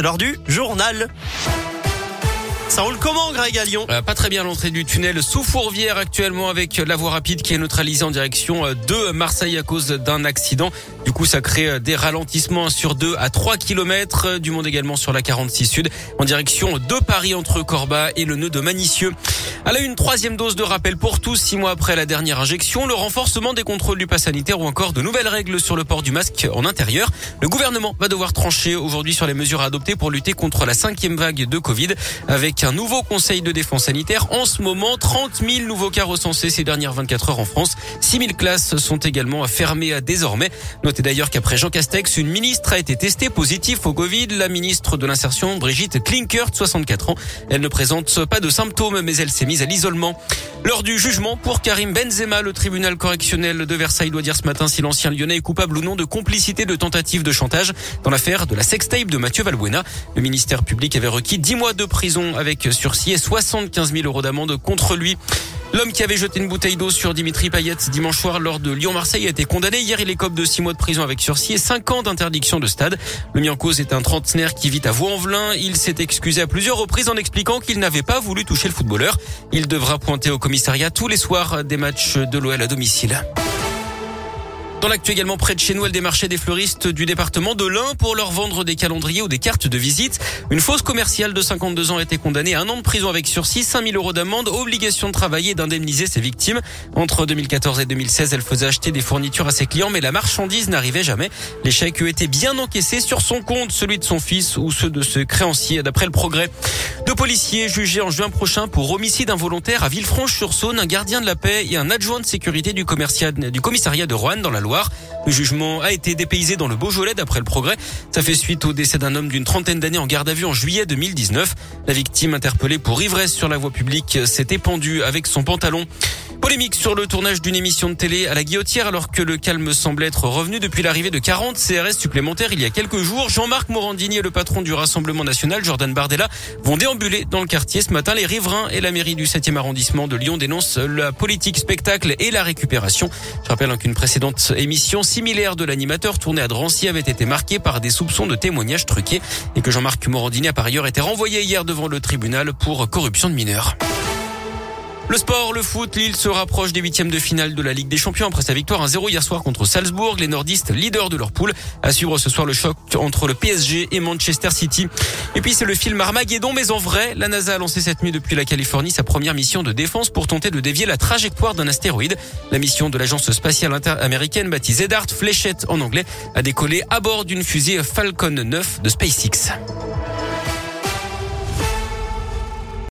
L'heure du journal. Ça roule comment, Greg, à Lyon euh, Pas très bien l'entrée du tunnel sous Fourvière actuellement avec la voie rapide qui est neutralisée en direction euh, de Marseille à cause d'un accident. Du coup, ça crée euh, des ralentissements sur 2 à 3 km. Du monde également sur la 46 Sud en direction de Paris entre Corba et le nœud de Manicieux. À la une troisième dose de rappel pour tous, six mois après la dernière injection, le renforcement des contrôles du pass sanitaire ou encore de nouvelles règles sur le port du masque en intérieur. Le gouvernement va devoir trancher aujourd'hui sur les mesures à adopter pour lutter contre la cinquième vague de Covid avec un nouveau conseil de défense sanitaire. En ce moment, 30 000 nouveaux cas recensés ces dernières 24 heures en France. 6 000 classes sont également fermées désormais. Notez d'ailleurs qu'après Jean Castex, une ministre a été testée positive au Covid. La ministre de l'Insertion, Brigitte Klinkert, 64 ans. Elle ne présente pas de symptômes, mais elle s'est mise à l'isolement. Lors du jugement pour Karim Benzema, le tribunal correctionnel de Versailles doit dire ce matin si l'ancien lyonnais est coupable ou non de complicité de tentative de chantage dans l'affaire de la sextape de Mathieu Valbuena. Le ministère public avait requis 10 mois de prison avec sursis et 75 000 euros d'amende contre lui. L'homme qui avait jeté une bouteille d'eau sur Dimitri Payet dimanche soir lors de Lyon-Marseille a été condamné. Hier, il écope de 6 mois de prison avec sursis et 5 ans d'interdiction de stade. Le mis en cause est un trentenaire qui vit à Vaux-en-Velin. Il s'est excusé à plusieurs reprises en expliquant qu'il n'avait pas voulu toucher le footballeur. Il devra pointer au commissariat tous les soirs des matchs de l'OL à domicile. Dans l'actu également près de chez nous, elle démarchait des fleuristes du département de l'Ain pour leur vendre des calendriers ou des cartes de visite. Une fausse commerciale de 52 ans a été condamnée à un an de prison avec sursis, 5000 euros d'amende, obligation de travailler et d'indemniser ses victimes. Entre 2014 et 2016, elle faisait acheter des fournitures à ses clients, mais la marchandise n'arrivait jamais. Les chèques étaient bien encaissés sur son compte, celui de son fils ou ceux de ce créancier, d'après le progrès. Deux policiers jugés en juin prochain pour homicide involontaire à Villefranche-sur-Saône, un gardien de la paix et un adjoint de sécurité du, du commissariat de Rouen dans la Loire. Le jugement a été dépaysé dans le Beaujolais d'après le progrès. Ça fait suite au décès d'un homme d'une trentaine d'années en garde à vue en juillet 2019. La victime interpellée pour ivresse sur la voie publique s'est épandue avec son pantalon. Polémique sur le tournage d'une émission de télé à la guillotière alors que le calme semble être revenu depuis l'arrivée de 40 CRS supplémentaires il y a quelques jours. Jean-Marc Morandini et le patron du Rassemblement national, Jordan Bardella, vont déambuler dans le quartier ce matin. Les riverains et la mairie du 7e arrondissement de Lyon dénoncent la politique spectacle et la récupération. Je rappelle qu'une précédente émission similaire de l'animateur tournée à Drancy avait été marquée par des soupçons de témoignages truqués et que Jean-Marc Morandini a par ailleurs été renvoyé hier devant le tribunal pour corruption de mineurs. Le sport, le foot, Lille se rapproche des huitièmes de finale de la Ligue des Champions après sa victoire 1-0 hier soir contre Salzbourg. Les nordistes, leaders de leur poule, à suivre ce soir le choc entre le PSG et Manchester City. Et puis c'est le film Armageddon, mais en vrai, la NASA a lancé cette nuit depuis la Californie sa première mission de défense pour tenter de dévier la trajectoire d'un astéroïde. La mission de l'agence spatiale américaine baptisée DART, fléchette en anglais, a décollé à bord d'une fusée Falcon 9 de SpaceX.